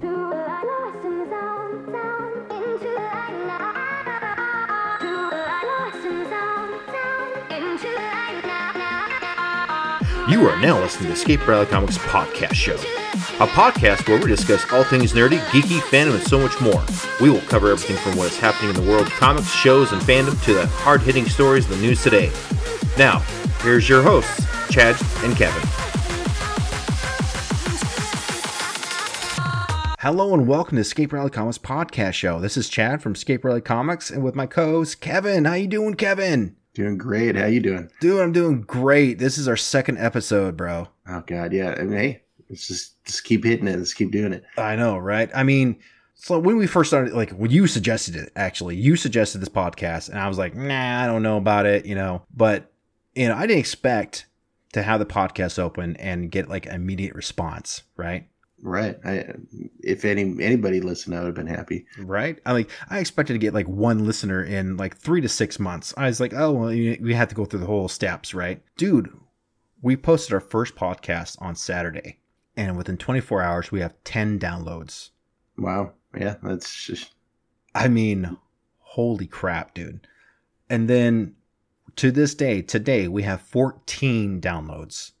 You are now listening to Escape Reality Comics Podcast Show, a podcast where we discuss all things nerdy, geeky, fandom, and so much more. We will cover everything from what is happening in the world of comics, shows, and fandom to the hard hitting stories in the news today. Now, here's your hosts, Chad and Kevin. Hello and welcome to Escape Reality Comics Podcast Show. This is Chad from Escape Reality Comics, and with my co-host Kevin. How you doing, Kevin? Doing great. How you doing? Dude, I'm doing great. This is our second episode, bro. Oh God, yeah. I mean, hey, let's just just keep hitting it. Let's keep doing it. I know, right? I mean, so when we first started, like when you suggested it, actually, you suggested this podcast, and I was like, nah, I don't know about it, you know. But you know, I didn't expect to have the podcast open and get like immediate response, right? Right. I, if any anybody listened, I would have been happy. Right. I like I expected to get like one listener in like three to six months. I was like, oh well, we had to go through the whole steps, right, dude? We posted our first podcast on Saturday, and within 24 hours, we have 10 downloads. Wow. Yeah, that's just. I mean, holy crap, dude! And then to this day, today we have 14 downloads.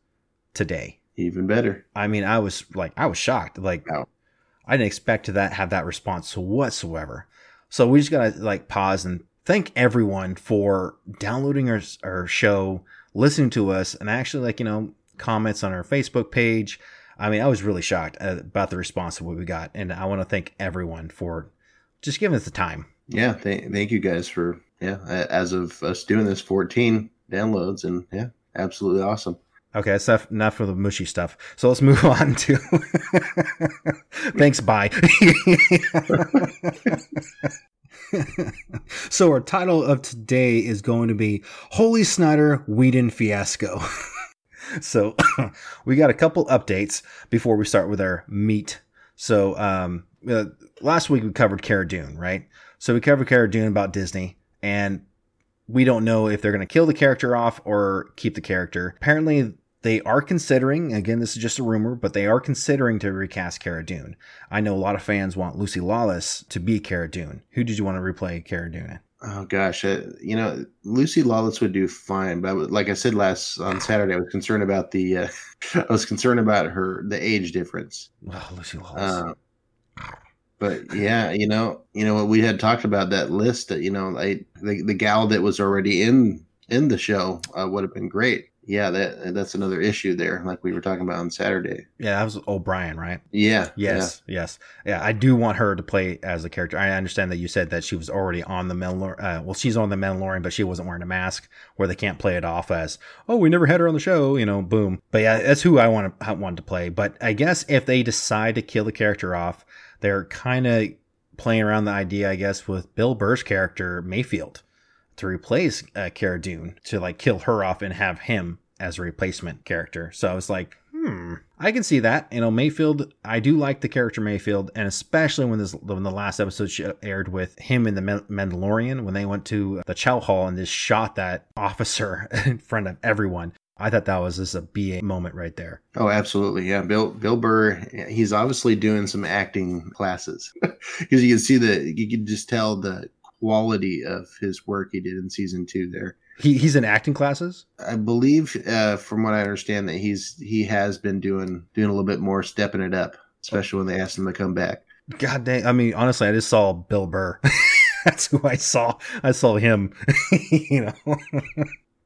Today even better. I mean, I was like, I was shocked. Like, I didn't expect to that have that response whatsoever. So we just gotta like pause and thank everyone for downloading our our show, listening to us, and actually like you know comments on our Facebook page. I mean, I was really shocked about the response of what we got, and I want to thank everyone for just giving us the time. Yeah, th- thank you guys for yeah. As of us doing this, fourteen downloads, and yeah, absolutely awesome. Okay, that's enough, enough of the mushy stuff. So let's move on to. Thanks, bye. so our title of today is going to be Holy Snyder Whedon Fiasco. so we got a couple updates before we start with our meat. So um, uh, last week we covered Cara Dune, right? So we covered Cara Dune about Disney, and we don't know if they're going to kill the character off or keep the character. Apparently, they are considering, again, this is just a rumor, but they are considering to recast Cara Dune. I know a lot of fans want Lucy Lawless to be Cara Dune. Who did you want to replay Cara Dune? Oh gosh, uh, you know Lucy Lawless would do fine, but like I said last on Saturday, I was concerned about the uh, I was concerned about her the age difference. Oh, Lucy Lawless. Uh, but yeah, you know, you know what we had talked about that list that you know, I the, the gal that was already in in the show uh, would have been great yeah, that that's another issue there, like we were talking about on Saturday. Yeah, that was O'Brien, right? Yeah. Yes. Yeah. Yes. Yeah, I do want her to play as a character. I understand that you said that she was already on the Mandalorian. Uh, well, she's on the Mandalorian, but she wasn't wearing a mask, where they can't play it off as, oh, we never had her on the show, you know, boom. But yeah, that's who I want to want to play. But I guess if they decide to kill the character off, they're kind of playing around the idea, I guess, with Bill Burr's character Mayfield to replace uh, Cara Dune to like kill her off and have him as a replacement character. So I was like, hmm, I can see that. You know, Mayfield, I do like the character Mayfield, and especially when this when the last episode aired with him in the Mandalorian when they went to the Chow Hall and just shot that officer in front of everyone. I thought that was just a BA moment right there. Oh, absolutely. Yeah. Bill Bill Burr, he's obviously doing some acting classes because you can see the you can just tell the quality of his work he did in season two there. He he's in acting classes. I believe, uh, from what I understand, that he's he has been doing doing a little bit more, stepping it up, especially when they asked him to come back. God dang! I mean, honestly, I just saw Bill Burr. That's who I saw. I saw him. you know.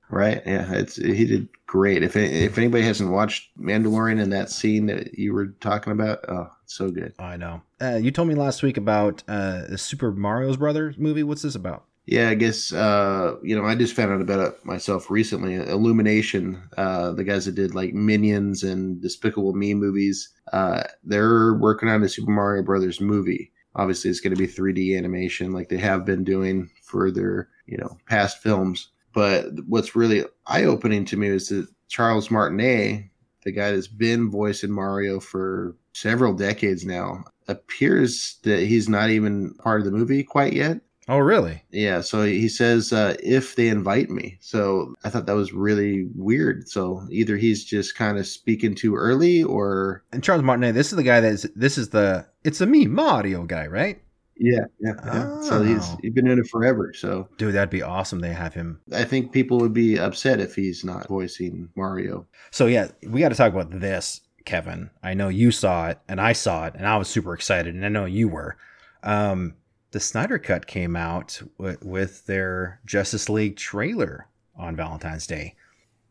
right? Yeah, it's he did great. If if anybody hasn't watched Mandalorian and that scene that you were talking about, oh, so good. I know. Uh, you told me last week about uh, the Super Mario's Brothers movie. What's this about? Yeah, I guess uh, you know I just found out about it myself recently. Illumination, uh, the guys that did like Minions and Despicable Me movies, uh, they're working on a Super Mario Brothers movie. Obviously, it's going to be 3D animation like they have been doing for their you know past films. But what's really eye opening to me is that Charles Martinet, the guy that's been voicing Mario for several decades now, appears that he's not even part of the movie quite yet Oh, really? Yeah, so he says uh, if they invite me. So I thought that was really weird. So either he's just kind of speaking too early, or And Charles Martinet, this is the guy that is. This is the. It's a me Mario guy, right? Yeah, yeah. yeah. So he's Oh. he's been in it forever. So Dude, that'd be awesome. They have him. I think people would be upset if he's not voicing Mario. So yeah, we got to talk about this, Kevin. I know you saw it, and I saw it, and I was super excited, and I know you were. Um, the Snyder Cut came out w- with their Justice League trailer on Valentine's Day.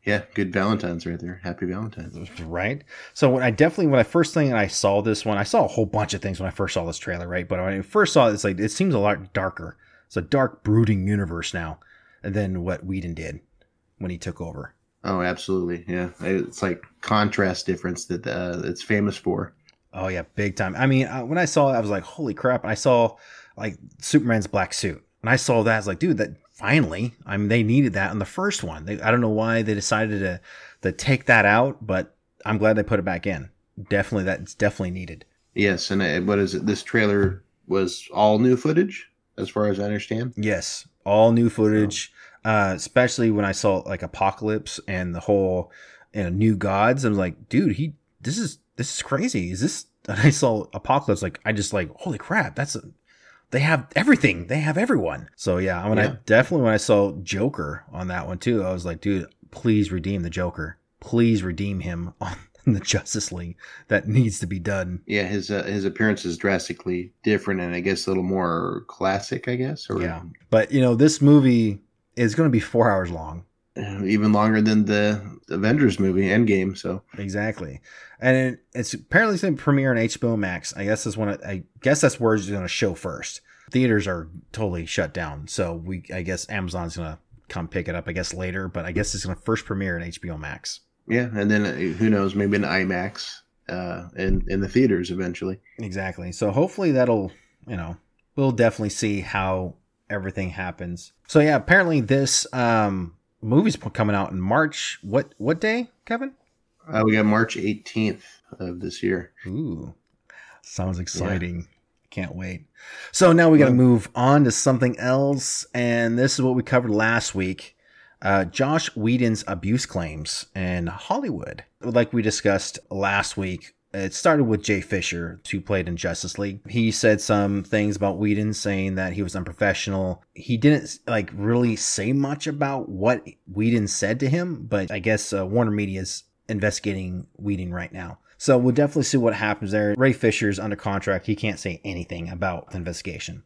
Yeah, good Valentine's right there. Happy Valentine's. right? So when I definitely when I first thing I saw this one, I saw a whole bunch of things when I first saw this trailer, right? But when I first saw it, it's like it seems a lot darker. It's a dark, brooding universe now than what Whedon did when he took over. Oh, absolutely. Yeah, it's like contrast difference that uh, it's famous for. Oh yeah, big time. I mean, uh, when I saw it, I was like, holy crap! And I saw like Superman's black suit, and I saw that. I was like, dude, that finally. I mean, they needed that in the first one. They, I don't know why they decided to to take that out, but I'm glad they put it back in. Definitely, that's definitely needed. Yes, and uh, what is it? This trailer was all new footage, as far as I understand. Yes, all new footage, uh, especially when I saw like Apocalypse and the whole you know, New Gods. I was like, dude, he this is this is crazy. Is this? And I saw Apocalypse, like I just like, holy crap, that's a, they have everything. They have everyone. So yeah, when I Yeah. definitely when I saw Joker on that one too, I was like, dude, please redeem the Joker. Please redeem him on the Justice League. That needs to be done. Yeah, his uh, his appearance is drastically different, and I guess a little more classic. I guess, or Yeah. But you know, this movie is going to be four hours long. Uh, even longer than the Avengers movie Endgame. So Exactly, and it, it's apparently going to premiere on HBO Max. I guess that's it, I guess that's where it's going to show first. Theaters are totally shut down, so we I guess Amazon's going to come pick it up. I guess later, but I guess it's going to first premiere on HBO Max. yeah, and then uh, who knows? Maybe an IMAX uh, in in the theaters eventually. Exactly. So hopefully that'll you know we'll definitely see how everything happens. So yeah, apparently this um movie's coming out in March. What what day, Kevin? Uh, we got March 18th of this year. Ooh, sounds exciting. Can't wait. So now we got to move on to something else. And this is what we covered last week uh, Joss Whedon's abuse claims in Hollywood. Like we discussed last week, it started with Jay Fisher, who played in Justice League. He said some things about Whedon, saying that he was unprofessional. He didn't like really say much about what Whedon said to him, but I guess uh, Warner Media is investigating Whedon right now. So we'll definitely see what happens there. Ray Fisher's under contract. He can't say anything about the investigation.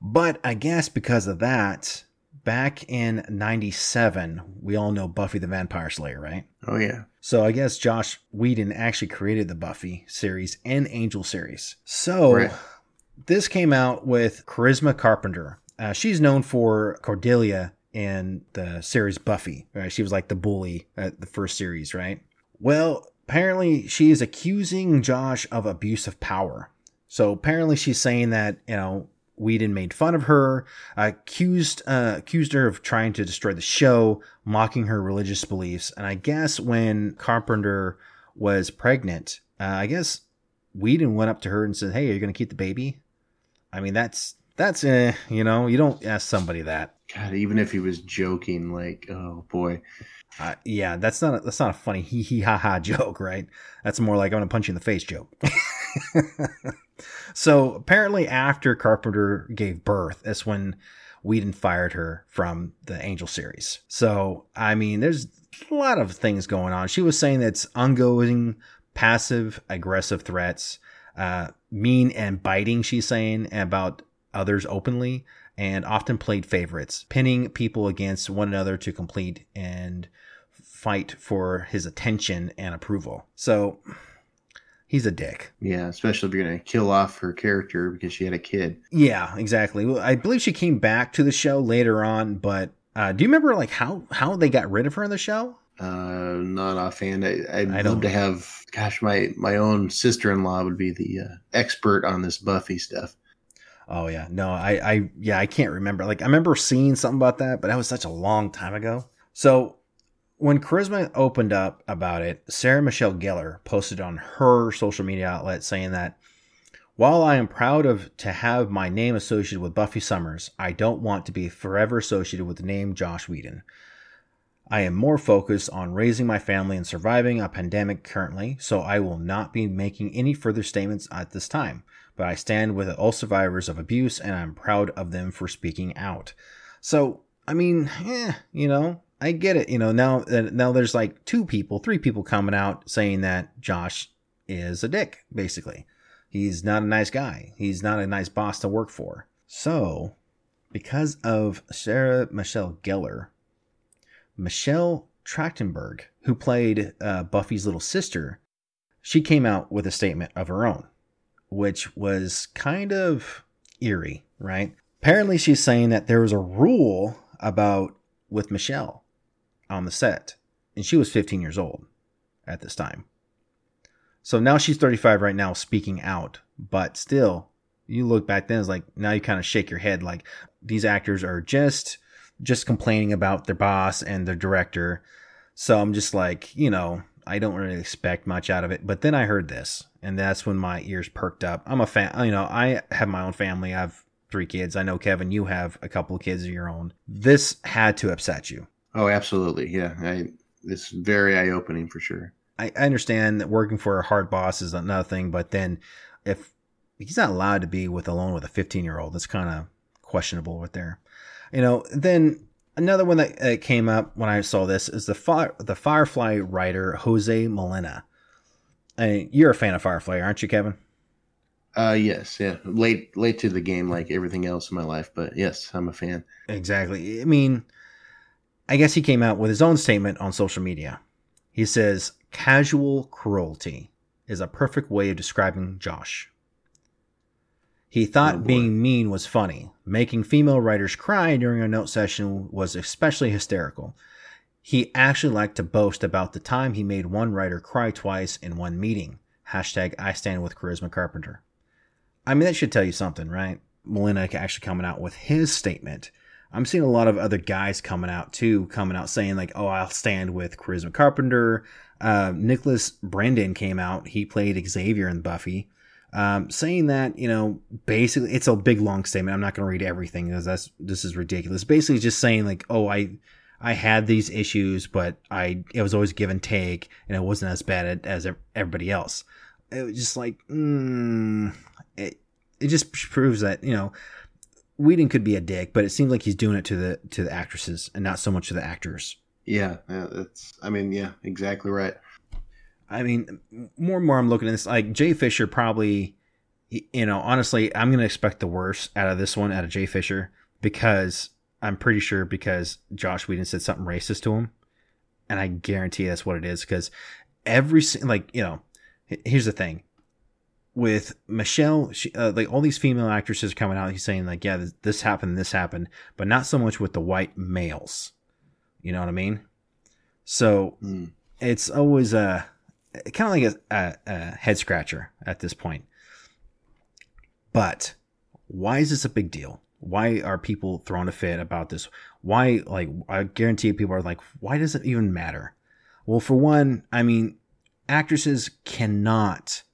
But I guess because of that, back in 97, we all know Buffy the Vampire Slayer, right? Oh yeah, So I guess Joss Whedon actually created the Buffy series and Angel series. So Right. this came out with Charisma Carpenter. Uh, she's known for Cordelia in the series Buffy. Right? She was like the bully at the first series, right? Well, apparently she is accusing Joss of abuse of power. So apparently she's saying that you know Whedon made fun of her, accused uh, accused her of trying to destroy the show, mocking her religious beliefs. And I guess when Carpenter was pregnant, uh, I guess Whedon went up to her and said, "Hey, are you going to keep the baby?" I mean, that's that's eh, you know, you don't ask somebody that. God, even if he was joking, like, oh boy, Uh, yeah, that's not a, that's not a funny hee hee ha ha joke, right? That's more like I'm gonna punch you in the face joke. so apparently, after Carpenter gave birth, that's when Whedon fired her from the Angel series. So I mean, there's a lot of things going on. She was saying that's ongoing, passive aggressive threats, uh, mean and biting. She's saying about others openly and often played favorites, pinning people against one another to complete and fight for his attention and approval. So he's a dick. yeah, especially if you're gonna kill off her character because she had a kid. Yeah, exactly. Well, I believe she came back to the show later on, but uh, do you remember like how how they got rid of her on the show? Uh, not offhand. I, I'd I love to have. Gosh, my my own sister in law would be the uh, expert on this Buffy stuff. Oh yeah, no, I, I, yeah, I can't remember. Like I remember seeing something about that, but that was such a long time ago. So when Charisma opened up about it, Sarah Michelle Gellar posted on her social media outlet saying that While I am proud of to have my name associated with Buffy Summers, I don't want to be forever associated with the name Joss Whedon. I am more focused on raising my family and surviving a pandemic currently, so I will not be making any further statements at this time. But I stand with all survivors of abuse and I'm proud of them for speaking out. So, I mean, eh, you know, I get it. You know, now now there's like two people, three people coming out saying that Joss is a dick, basically. He's not a nice guy. He's not a nice boss to work for. So, because of Sarah Michelle Gellar, Michelle Trachtenberg, who played uh, Buffy's little sister, she came out with a statement of her own, which was kind of eerie, right? Apparently, she's saying that there was a rule about with Michelle on the set, and she was 15 years old at this time. So now she's 35 right now, speaking out, but still, you look back then, it's like now you kind of shake your head, like these actors are just just complaining about their boss and their director. So I'm just like, you know, I don't really expect much out of it. But then I heard this, and that's when my ears perked up. I'm a fan, you know, I have my own family. I have three kids. I know, Kevin, you have a couple of kids of your own. This had to upset you. Oh, absolutely. Yeah. I, it's very eye opening for sure. I, I understand that working for a hard boss is another thing, but then if he's not allowed to be with alone with a 15 year old, that's kind of questionable right there. You know, then another one that uh, came up when I saw this is the fire, the Firefly writer Jose Molina. I you're a fan of Firefly, aren't you, Kevin? Uh, yes, yeah. Late, late to the game, like everything else in my life, but yes, I'm a fan. Exactly. I mean, I guess he came out with his own statement on social media. He says, "Casual cruelty is a perfect way of describing Joss." He thought oh being mean was funny. Making female writers cry during a note session was especially hysterical. He actually liked to boast about the time he made one writer cry twice in one meeting. Hashtag I stand with Charisma Carpenter. I mean, that should tell you something, right? Molina actually coming out with his statement. I'm seeing a lot of other guys coming out too, coming out saying like, "Oh, I'll stand with Charisma Carpenter." Uh, Nicholas Brandon came out. He played Xavier in Buffy um, saying that you know basically it's a big long statement. I'm not going to read everything because that's this is ridiculous. Basically, just saying like, oh, I I had these issues, but I it was always give and take, and it wasn't as bad as everybody else. It was just like, mm, it it just proves that you know Whedon could be a dick, but it seems like he's doing it to the to the actresses and not so much to the actors. Yeah, that's. I mean, yeah, exactly right. I mean, more and more I'm looking at this. Like Jay Fisher, probably, you know, honestly, I'm gonna expect the worst out of this one, out of Jay Fisher, because I'm pretty sure because Joss Whedon said something racist to him, and I guarantee that's what it is. Because every like you know, here's the thing with Michelle, she, uh, like all these female actresses coming out, he's saying like, yeah, this, this happened, this happened, but not so much with the white males. You know what I mean? So mm. it's always a kind of like a, a, a head scratcher at this point. But why is this a big deal? Why are people throwing a fit about this? Why, like, I guarantee people are like, why does it even matter? Well, for one, I mean, actresses cannot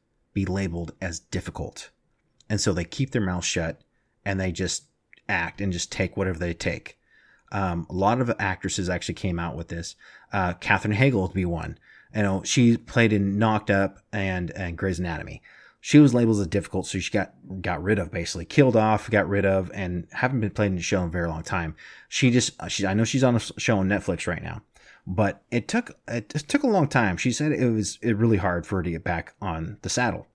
be labeled as difficult. And so they keep their mouth shut and they just act and just take whatever they take. Um, a lot of actresses actually came out with this. Uh, Katherine Heigl to be one you know, she played in Knocked Up and and Grey's Anatomy. She was labeled as difficult, so she got got rid of, basically killed off, got rid of, and haven't been played in the show in a very long time. She just, she, I know she's on a show on Netflix right now, but it took it took a long time. She said it was it really hard for her to get back on the saddle.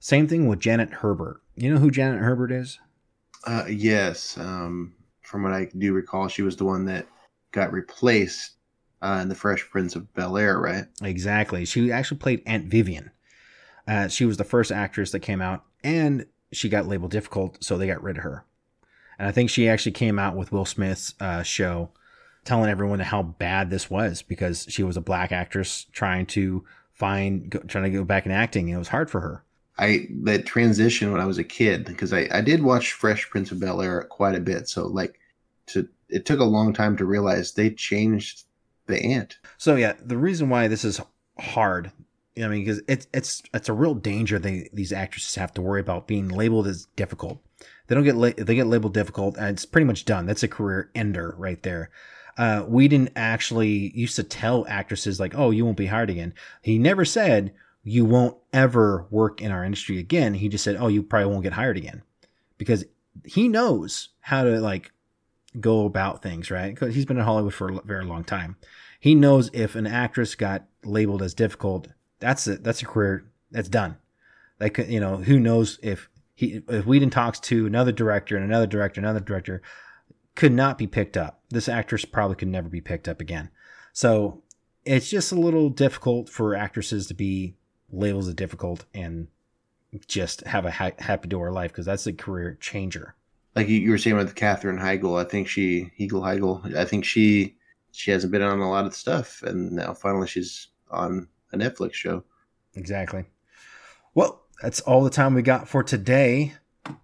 Same thing with Janet Hubert. You know who Janet Hubert is? Uh, yes. Um, from what I do recall, she was the one that got replaced uh, in the Fresh Prince of Bel Air, right? Exactly. She actually played Aunt Vivian. Uh, she was the first actress that came out, and she got labeled difficult, so they got rid of her. And I think she actually came out with Will Smith's uh, show, telling everyone how bad this was because she was a black actress trying to find, go, trying to go back in acting, and it was hard for her. I that transition when I was a kid because I I did watch Fresh Prince of Bel Air quite a bit, so like to it took a long time to realize they changed the aunt. So yeah, the reason why this is hard I mean, because it's it's it's a real danger they these actresses have to worry about being labeled as difficult. They don't get la- they get labeled difficult, and it's pretty much done. That's a career ender right there. Uh, Whedon actually used to tell actresses like, "Oh, you won't be hired again." He never said you won't ever work in our industry again. He just said, "Oh, you probably won't get hired again," because he knows how to like go about things, right? Because he's been in Hollywood for a very long time. He knows if an actress got labeled as difficult, that's a that's a career that's done. Like you know, who knows if he if Whedon talks to another director and another director, another director, could not be picked up. This actress probably could never be picked up again. So it's just a little difficult for actresses to be labeled as difficult and just have a ha- happy door life because that's a career changer. Like you were saying with Katherine Heigl, I think she Heigl Heigl, I think she she hasn't been on a lot of stuff, and now finally she's on a Netflix show. Exactly. Well, that's all the time we got for today.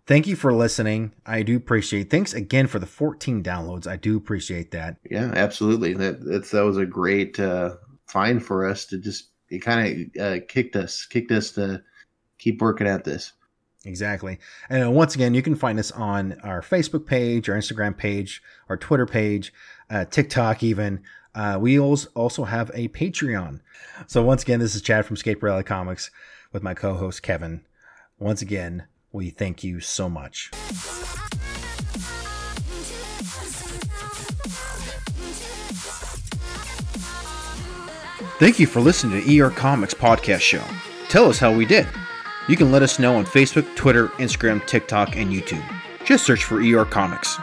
Thank you for listening. I do appreciate. Thanks again for the 14 downloads. I do appreciate that. Yeah, absolutely. That that's, that was a great uh, find for us to just it kind of uh, kicked us kicked us to keep working at this. Exactly. And uh, once again, you can find us on our Facebook page, our Instagram page, our Twitter page, uh, TikTok, even. Uh, we also have a Patreon. So once again, this is Chad from Escape Reality Comics with my co-host Kevin. Once again, we thank you so much. Thank you for listening to ER Comics Podcast Show. Tell us how we did. You can let us know on Facebook, Twitter, Instagram, TikTok, and YouTube. Just search for ER Comics.